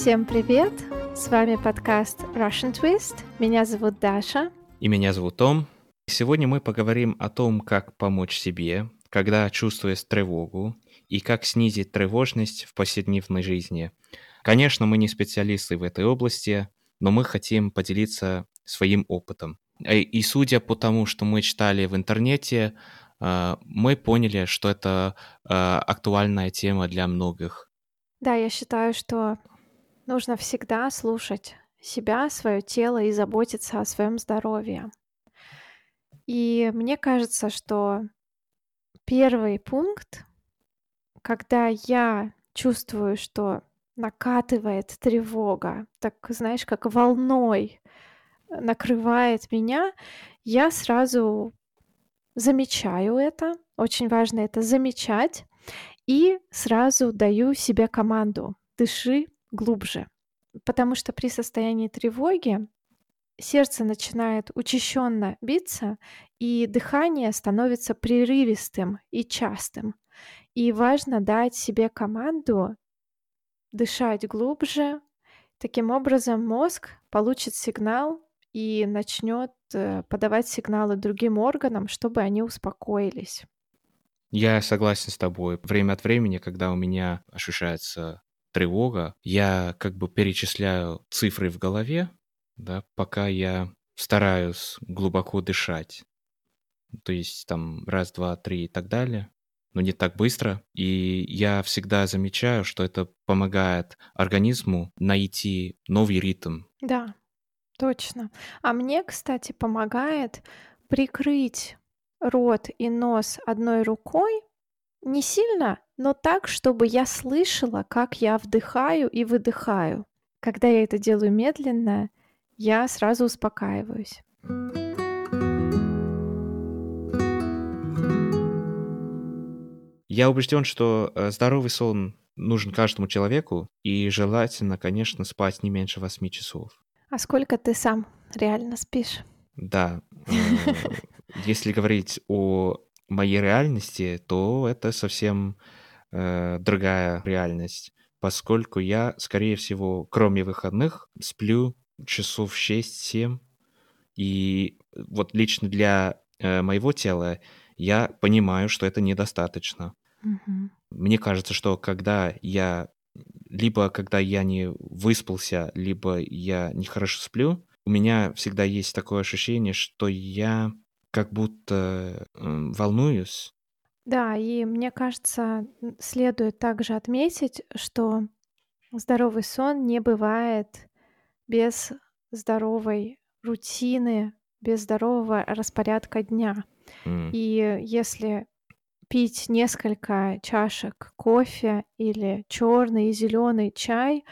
Всем привет! С вами подкаст Russian Twist. Меня зовут Даша. И меня зовут Том. Сегодня мы поговорим о том, как помочь себе, когда чувствуешь тревогу, и как снизить тревожность в повседневной жизни. Конечно, мы не специалисты в этой области, но мы хотим поделиться своим опытом. Э, и судя по тому, что мы читали в интернете, э, мы поняли, что это э, актуальная тема для многих. Да, я считаю, что нужно всегда слушать себя, свое тело и заботиться о своем здоровье. И мне кажется, что первый пункт, когда я чувствую, что накатывает тревога, так, знаешь, как волной накрывает меня, я сразу замечаю это. Очень важно это замечать. И сразу даю себе команду «дыши глубже». Потому что при состоянии тревоги сердце начинает учащенно биться, и дыхание становится прерывистым и частым. И важно дать себе команду дышать глубже. Таким образом, мозг получит сигнал и начнет э, подавать сигналы другим органам, чтобы они успокоились. Я согласен с тобой. Время от времени, когда у меня ощущается тревога, я как бы перечисляю цифры в голове, да, пока я стараюсь глубоко дышать. То есть там раз, два, три и так далее но не так быстро. И я всегда замечаю, что это помогает организму найти новый ритм. Да, точно. А мне, кстати, помогает прикрыть рот и нос одной рукой, не сильно, но так, чтобы я слышала, как я вдыхаю и выдыхаю. Когда я это делаю медленно, я сразу успокаиваюсь. Я убежден, что э, здоровый сон нужен каждому человеку, и желательно, конечно, спать не меньше 8 часов. А сколько ты сам реально спишь? Да. Э, если говорить о моей реальности, то это совсем э, другая реальность, поскольку я, скорее всего, кроме выходных, сплю часов 6-7. И вот лично для моего тела я понимаю, что это недостаточно. Мгм. Мне кажется, что когда я либо когда я не выспался, либо я нехорошо сплю, у меня всегда есть такое ощущение, что я как будто м, волнуюсь. Да, и мне кажется, следует также отметить, что здоровый сон не бывает без здоровой рутины, без здорового распорядка дня. М. И если пить несколько чашек кофе или черный и зеленый чай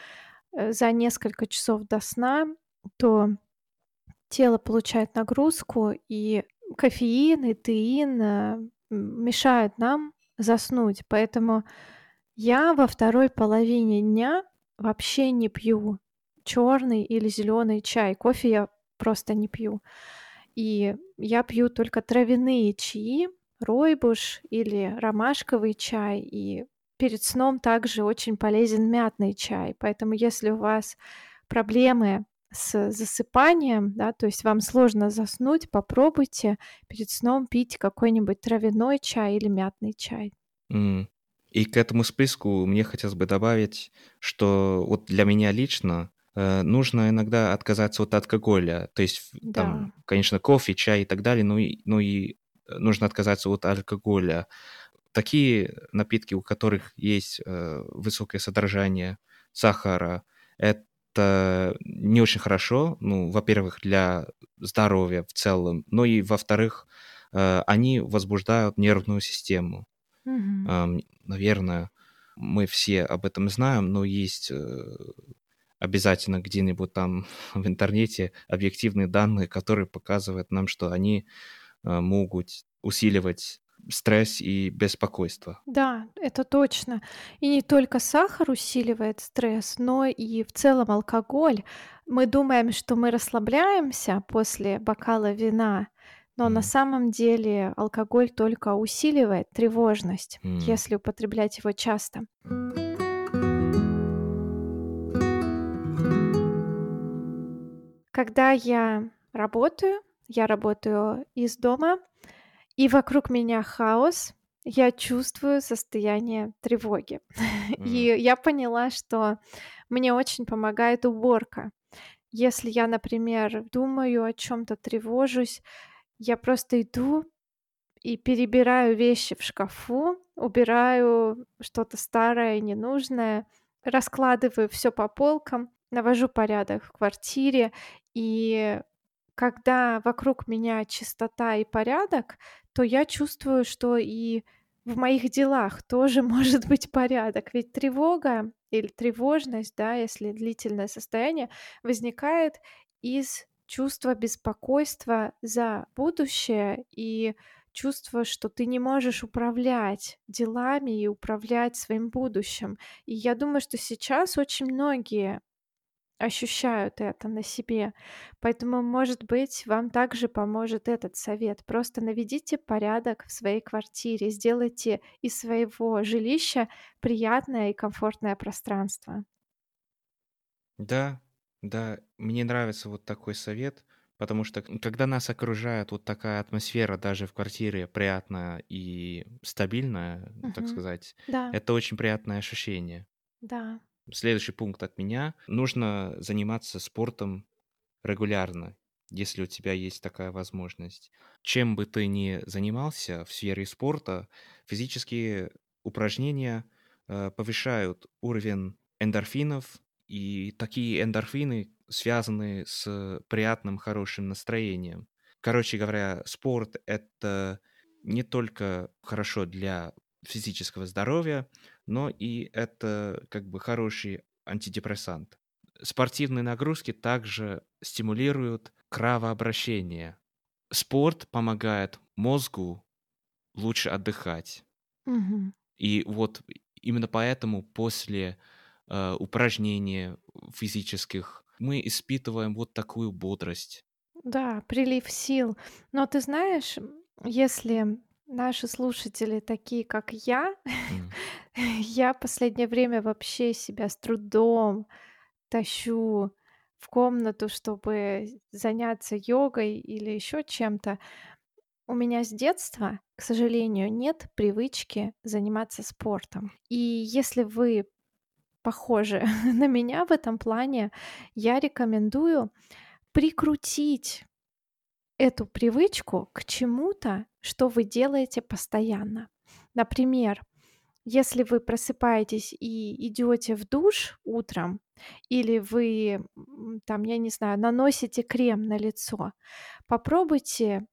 э, за несколько часов до сна, то тело получает нагрузку, и кофеин и теин э, мешают нам заснуть. Поэтому я во второй половине дня вообще не пью черный или зеленый чай. Кофе я просто не пью. И я пью только травяные чаи, ройбуш или ромашковый чай. И перед сном также очень полезен мятный чай. Поэтому если у вас проблемы с засыпанием, да, то есть вам сложно заснуть, попробуйте перед сном пить какой-нибудь травяной чай или мятный чай. Mm. И к этому списку мне хотелось бы добавить, что вот для меня лично э, нужно иногда отказаться от алкоголя. То есть да. там, конечно, кофе, чай и так далее, но и, ну и нужно отказаться от алкоголя. Такие напитки, у которых есть э, высокое содержание сахара, это не очень хорошо, ну, во-первых, для здоровья в целом, но и, во-вторых, э, они возбуждают нервную систему. Э, наверное, мы все об этом знаем, но есть э, обязательно где-нибудь там в интернете объективные данные, которые показывают нам, что они Э, могут усиливать стресс и беспокойство. Да, это точно. И не только сахар усиливает стресс, но и в целом алкоголь. Мы думаем, что мы расслабляемся после бокала вина, но mm. на самом деле алкоголь только усиливает тревожность, mm. если употреблять его часто. Когда я работаю, я работаю из дома, и вокруг меня хаос, я чувствую состояние тревоги. И Мгм. я поняла, что мне очень помогает уборка. Если я, например, думаю о чём-то, тревожусь, я просто иду и перебираю вещи в шкафу, убираю что-то старое и ненужное, раскладываю всё по полкам, навожу порядок в квартире. И когда вокруг меня чистота и порядок, то я чувствую, что и в моих делах тоже может быть порядок. Ведь тревога или тревожность, да, если длительное состояние, возникает из чувства беспокойства за будущее и чувства, что ты не можешь управлять делами и управлять своим будущим. И я думаю, что сейчас очень многие ощущают это на себе. Поэтому, может быть, вам также поможет этот совет. Просто наведите порядок в своей квартире, сделайте из своего жилища приятное и комфортное пространство. Да, да, мне нравится вот такой совет, потому что, когда нас окружает вот такая атмосфера даже в квартире приятная и стабильная, так Мгм. сказать, Да. это очень приятное ощущение. Да. Следующий пункт от меня: нужно заниматься спортом регулярно, если у тебя есть такая возможность. Чем бы ты ни занимался в сфере спорта, физические упражнения, э, повышают уровень эндорфинов, и такие эндорфины связаны с приятным, хорошим настроением. Короче говоря, спорт- это не только хорошо для физического здоровья, но и это как бы хороший антидепрессант. Спортивные нагрузки также стимулируют кровообращение. Спорт помогает мозгу лучше отдыхать. Мгм. И вот именно поэтому после, э, упражнения физических мы испытываем вот такую бодрость. Да, прилив сил. Но ты знаешь, если наши слушатели такие, как я, я последнее время вообще себя с трудом тащу в комнату, чтобы заняться йогой или ещё чем-то. У меня с детства, к сожалению, нет привычки заниматься спортом. И если вы похожи на меня в этом плане, я рекомендую прикрутить эту привычку к чему-то, что вы делаете постоянно. Например, если вы просыпаетесь и идёте в душ утром, или вы, там, я не знаю, наносите крем на лицо, попробуйте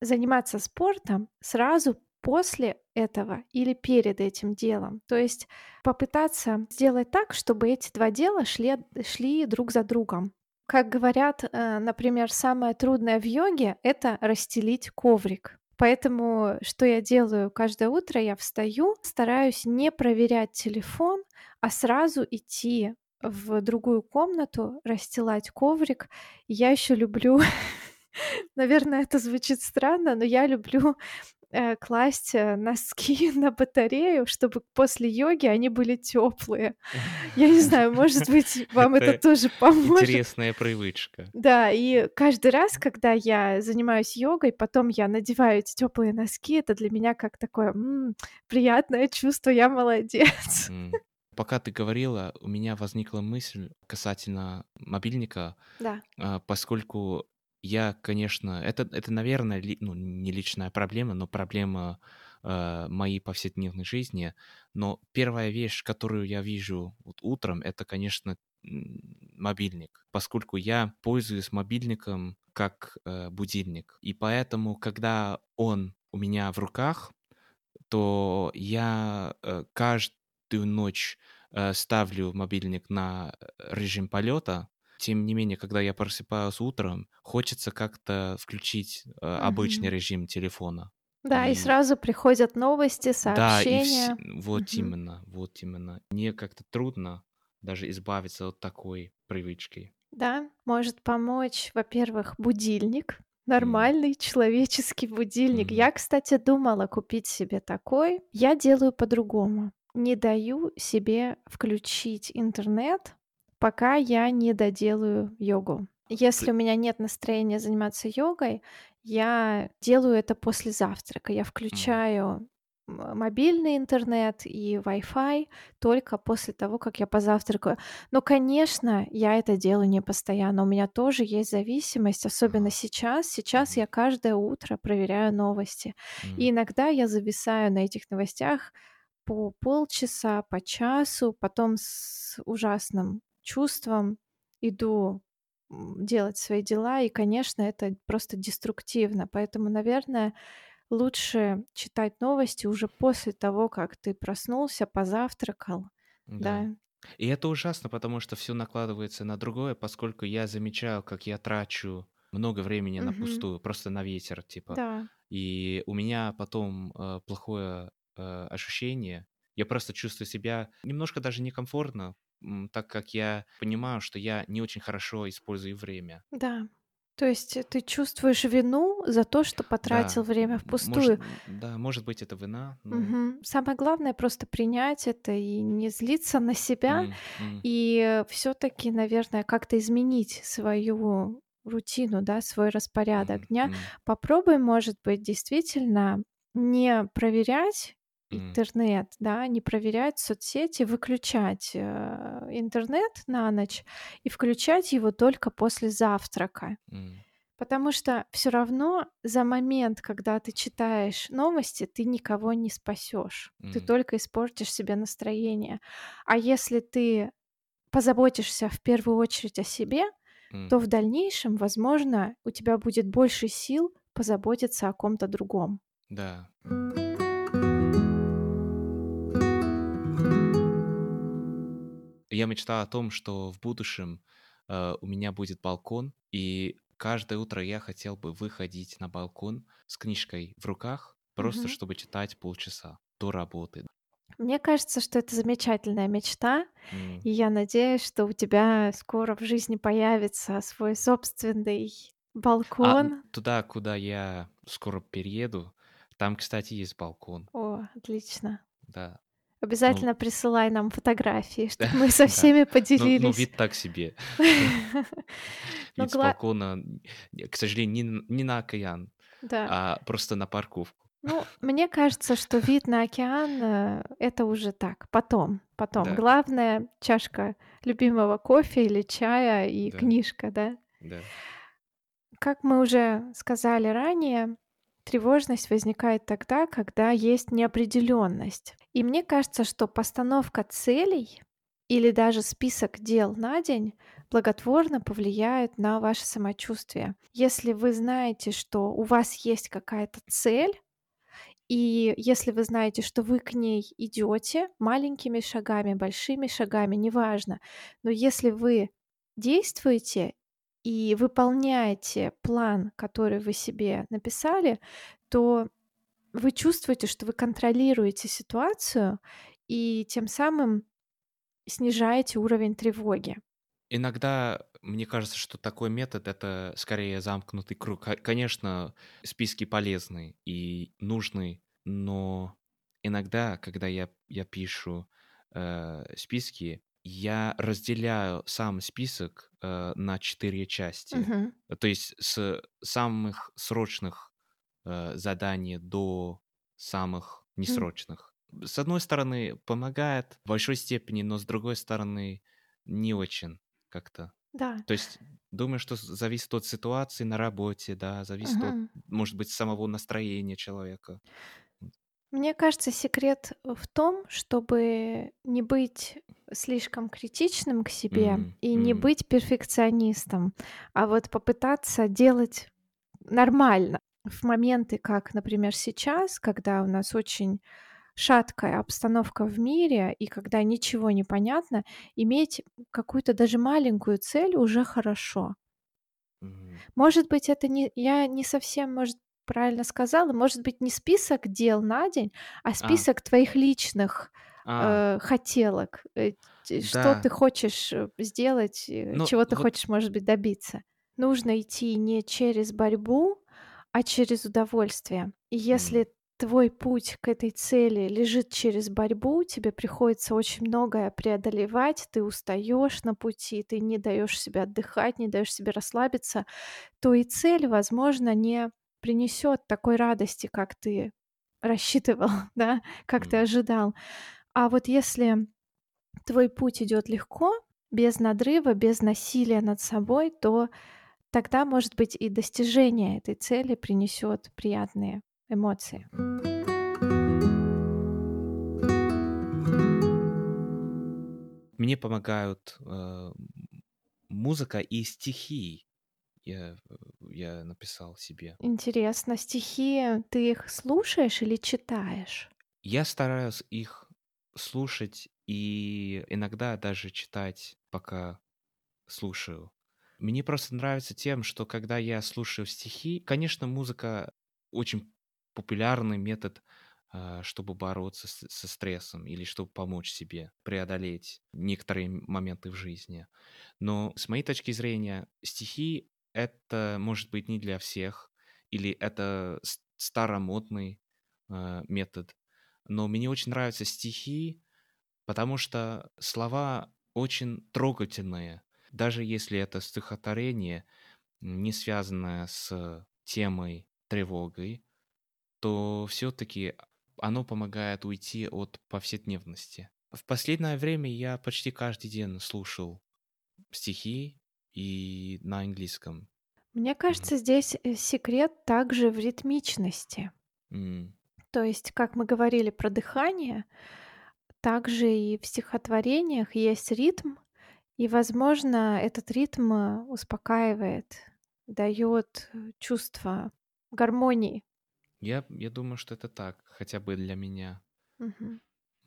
заниматься спортом сразу после этого или перед этим делом. То есть попытаться сделать так, чтобы эти 2 дела шли шли друг за другом. Как говорят, э, например, самое трудное в йоге- это расстелить коврик. Поэтому что я делаю каждое утро? Я встаю, стараюсь не проверять телефон, а сразу идти в другую комнату, расстилать коврик. Я ещё люблю, наверное, это звучит странно, но я люблю, э, класть, э, носки на батарею, чтобы после йоги они были тёплые. Я не знаю, может быть, вам это тоже поможет. интересная привычка. Да, и каждый раз, когда я занимаюсь йогой, потом я надеваю эти тёплые носки, это для меня как такое, м, приятное чувство, я молодец. Пока ты говорила, у меня возникла мысль касательно мобильника, Да. а, поскольку я, конечно, это это, наверное, ли ну, не личная проблема, но проблема, э, моей повседневной жизни. Но первая вещь, которую я вижу вот утром- это, конечно, мобильник, поскольку я пользуюсь мобильником как, э, будильник. И поэтому, когда он у меня в руках, то я, э, каждую ночь, э, ставлю мобильник на режим полёта. Тем не менее, когда я просыпаюсь утром, хочется как-то включить, э, обычный Мгм. режим телефона. Да, и И сразу приходят новости, Да, и вс сообщения. вот Мгм. именно, вот именно. Мне как-то трудно даже избавиться от такой привычки. Да, может помочь, во-первых, будильник, нормальный человеческий будильник. Мгм. Я, кстати, думала купить себе такой. Я делаю по-другому: не даю себе включить интернет, пока я не доделаю йогу. Если у меня нет настроения заниматься йогой, я делаю это после завтрака. Я включаю мобильный интернет и Wi-Fi только после того, как я позавтракаю. Но, конечно, я это делаю не постоянно. У меня тоже есть зависимость, особенно сейчас. Сейчас я каждое утро проверяю новости. И иногда я зависаю на этих новостях по полчаса, по часу, потом с ужасным чувством иду, делать свои дела. И, конечно, это просто деструктивно. Поэтому, наверное, лучше читать новости уже после того, как ты проснулся, позавтракал. Да. Да. И это ужасно, потому что всё накладывается на другое, поскольку я замечаю, как я трачу много времени на Мгм. пустую, просто на ветер, типа. Да. И у меня потом, э, плохое, э, ощущение. Я просто чувствую себя немножко даже некомфортно, так как я понимаю, что я не очень хорошо использую время. Да. То есть, э, ты чувствуешь вину за то, что потратил Да, время может, впустую. м, да, может быть, это вина, но Мгм. Самое главное- просто принять это и не злиться на себя. М, м. И всё-таки, наверное, как-то изменить свою рутину, да, свой распорядок Мгм, дня. м. Попробуй, может быть, действительно не проверять. Интернет, да, не проверять соцсети, выключать, э, интернет на ночь и включать его только после завтрака. М. Потому что всё равно за момент, когда ты читаешь новости, ты никого не спасёшь. Ты М. только испортишь себе настроение. А если ты позаботишься в первую очередь о себе, М. то в дальнейшем, возможно, у тебя будет больше сил позаботиться о ком-то другом. Да. Я мечтаю о том, что в будущем, э, у меня будет балкон, и каждое утро я хотел бы выходить на балкон с книжкой в руках, просто Мгм. чтобы читать полчаса до работы. Мне кажется, что это замечательная мечта, М. и я надеюсь, что у тебя скоро в жизни появится свой собственный А, балкон. туда, куда я скоро перееду, там, кстати, есть балкон. О, отлично. Да. Ну Обязательно присылай нам фотографии, чтоб мы со Да. всеми Ну ну, поделились. вид так себе. Но Вид с балкона, к сожалению, не на океан, а просто на парковку. Ну, мне кажется, что вид на океан, э, это уже так, потом потом. Да. Главное- чашка любимого кофе или чая и Да. книжка, да? Да. Как мы уже сказали ранее, тревожность возникает тогда, когда есть неопределённость. И мне кажется, что постановка целей или даже список дел на день благотворно повлияют на ваше самочувствие. Если вы знаете, что у вас есть какая-то цель, и если вы знаете, что вы к ней идёте маленькими шагами, большими шагами, неважно, но если вы действуете и выполняете план, который вы себе написали, то вы чувствуете, что вы контролируете ситуацию и тем самым снижаете уровень тревоги. Иногда мне кажется, что такой метод- это скорее замкнутый круг. Ко конечно, списки полезны и нужны, но иногда, когда я я пишу, э, списки, я разделяю сам список, э, на 4 части. Мгм. То есть с самых срочных, э, заданий до самых несрочных. С одной стороны, помогает в большой степени, но с другой стороны, не очень как-то. Да. То есть думаю, что зависит от ситуации на работе, да, зависит от, Мгм. может быть, самого настроения человека. Мне кажется, секрет в том, чтобы не быть слишком критичным к себе М, и не м. быть перфекционистом, а вот попытаться делать нормально. В моменты, как, например, сейчас, когда у нас очень шаткая обстановка в мире и когда ничего не понятно, иметь какую-то даже маленькую цель уже хорошо. Может быть, это не я не совсем, может, правильно сказала. Может быть, не список дел на день, а А. список твоих личных, А. э, хотелок. Э, т что ты Да. хочешь, э, сделать, э, Ну, чего ты вот хочешь, может быть, добиться. Нужно идти не через борьбу, а через удовольствие. И если твой путь к этой цели лежит через борьбу, тебе приходится очень многое преодолевать, ты устаешь на пути, ты не даешь себе отдыхать, не даешь себе расслабиться, то и цель, возможно, не принесет такой радости, как ты рассчитывал, да, как ты ожидал. А вот если твой путь идет легко, без надрыва, без насилия над собой, то тогда, может быть, и достижение этой цели принесет приятные эмоции. Мне помогают э, музыка и стихи. Я, я написал себе. Интересно, стихи ты их слушаешь или читаешь? Я стараюсь их слушать и иногда даже читать, пока слушаю. Мне просто нравится тем, что когда я слушаю стихи, конечно, музыка очень популярный метод, а, чтобы бороться со стрессом или чтобы помочь себе преодолеть некоторые моменты в жизни. Но с моей точки зрения, стихи это может быть не для всех, или это старомодный э, метод. Но мне очень нравятся стихи, потому что слова очень трогательные. Даже если это стихотворение, не связанное с темой тревогой, то все-таки оно помогает уйти от повседневности. В последнее время я почти каждый день слушал стихи и на английском. Мне кажется, mm. здесь э, секрет также в ритмичности. Mm. То есть, как мы говорили про дыхание, также и в стихотворениях есть ритм, и, возможно, этот ритм э, успокаивает, дает э, чувство гармонии. Я, я думаю, что это так, хотя бы для меня. Угу.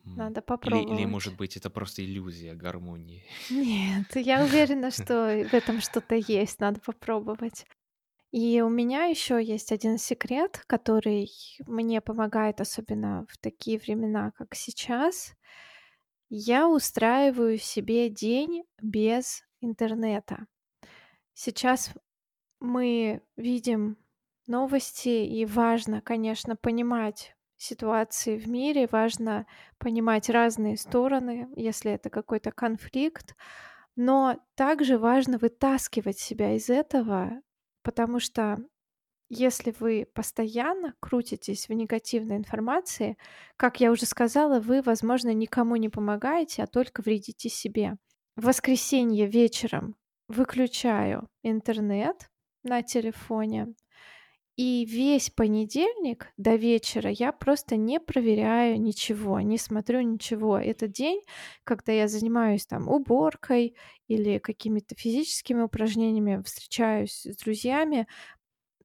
Надо попробовать. Или, или, может быть, это просто иллюзия гармонии. Нет, я уверена, что в этом что-то есть, надо попробовать. И у меня еще есть один секрет, который мне помогает, особенно в такие времена, как сейчас. Я устраиваю себе день без интернета. Сейчас мы видим новости, и важно, конечно, понимать ситуации в мире, важно понимать разные стороны, если это какой-то конфликт, но также важно вытаскивать себя из этого, потому что если вы постоянно крутитесь в негативной информации, как я уже сказала, вы, возможно, никому не помогаете, а только вредите себе. В воскресенье вечером выключаю интернет на телефоне, и весь понедельник до вечера я просто не проверяю ничего, не смотрю ничего. Это день, когда я занимаюсь там уборкой или какими-то физическими упражнениями, встречаюсь с друзьями.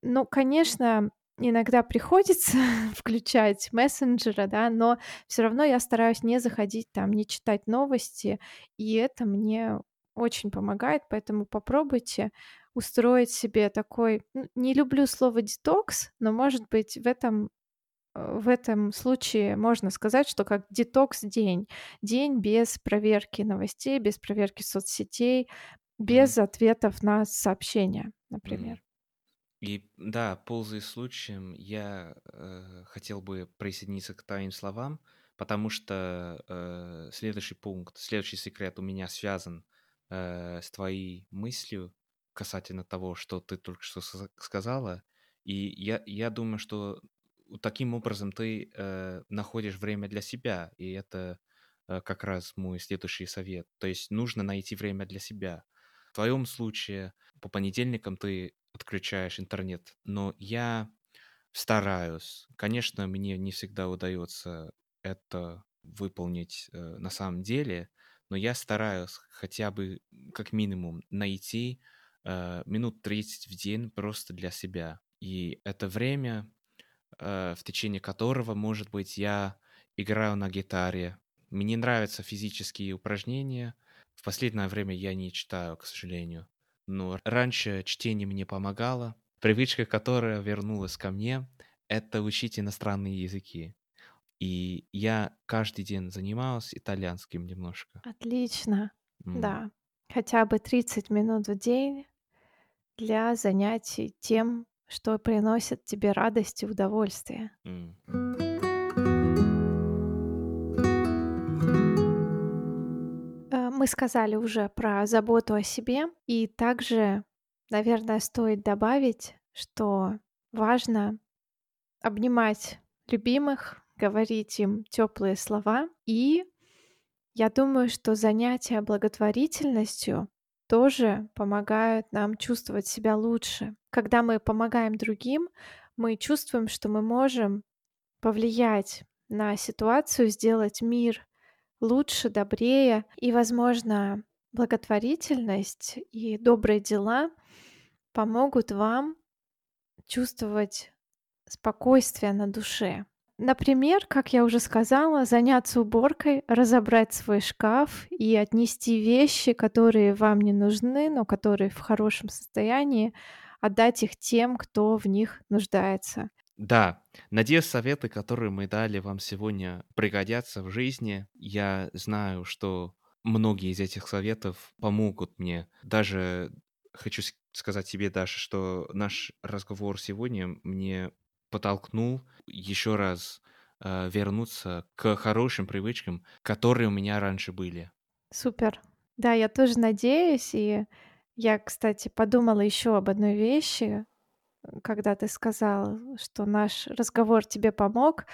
Ну, конечно, иногда приходится включать мессенджеры, да, но все равно я стараюсь не заходить там, не читать новости, и это мне очень помогает, поэтому попробуйте устроить себе такой, ну, не люблю слово детокс, но может быть в этом э, в этом случае можно сказать, что как детокс-день. День без проверки новостей, без проверки соцсетей, без ответов на сообщения, например. И да, пользуясь случаем, я э, хотел бы присоединиться к твоим словам, потому что э, следующий пункт, следующий секрет у меня связан э, с твоей мыслью касательно того, что ты только что сказала. И я, я думаю, что таким образом ты э, находишь время для себя, и это э, как раз мой следующий совет. То есть нужно найти время для себя. В твоем случае по понедельникам ты отключаешь интернет, но я стараюсь. Конечно, мне не всегда удается это выполнить э, на самом деле, но я стараюсь хотя бы как минимум найти э, минут 30 в день просто для себя. И это время, э, в течение которого, может быть, я играю на гитаре. Мне нравятся физические упражнения. В последнее время я не читаю, к сожалению. Но раньше чтение мне помогало. Привычка, которая вернулась ко мне, это учить иностранные языки. И я каждый день занималась итальянским немножко. Отлично, mm. да. Хотя бы 30 минут в день для занятий тем, что приносит тебе радость и удовольствие. Mm. Мы сказали уже про заботу о себе, и также, наверное, стоит добавить, что важно обнимать любимых, говорить им теплые слова. И я думаю, что занятия благотворительностью тоже помогают нам чувствовать себя лучше. Когда мы помогаем другим, мы чувствуем, что мы можем повлиять на ситуацию, сделать мир лучше, добрее. И, возможно, благотворительность и добрые дела помогут вам чувствовать спокойствие на душе. Например, как я уже сказала, заняться уборкой, разобрать свой шкаф и отнести вещи, которые вам не нужны, но которые в хорошем состоянии, отдать их тем, кто в них нуждается. Да, надеюсь, советы, которые мы дали вам сегодня, пригодятся в жизни. Я знаю, что многие из этих советов помогут мне. Даже хочу сказать тебе, Даша, что наш разговор сегодня мне подтолкнул еще раз э, вернуться к хорошим привычкам, которые у меня раньше были. Супер. Да, я тоже надеюсь. И я, кстати, подумала еще об одной вещи, когда ты сказал, что наш разговор тебе помог.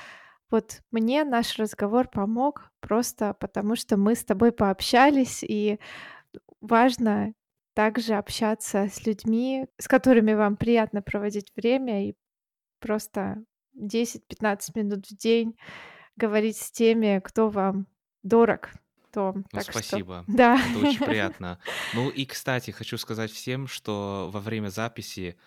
Вот мне наш разговор помог просто потому, что мы с тобой пообщались, и важно также общаться с людьми, с которыми вам приятно проводить время, и просто 10-15 минут в день говорить с теми, кто вам дорог. То, Ну, так что, спасибо. да. Это очень приятно. Ну и, кстати, хочу сказать всем, что во время записи,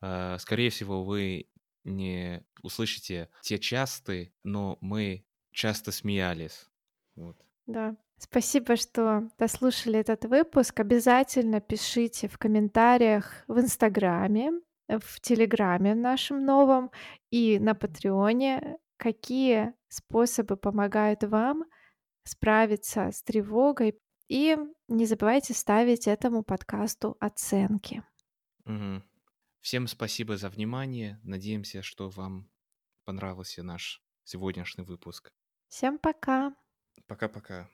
скорее всего, вы не услышите те частые, но мы часто смеялись. Вот. Да. Спасибо, что дослушали этот выпуск. Обязательно пишите в комментариях в Инстаграме, в Телеграме нашем новом и на Патреоне, какие способы помогают вам справиться с тревогой. И не забывайте ставить этому подкасту оценки. Мгм. Всем спасибо за внимание. Надеемся, что вам понравился наш сегодняшний выпуск. Всем пока! Пока-пока.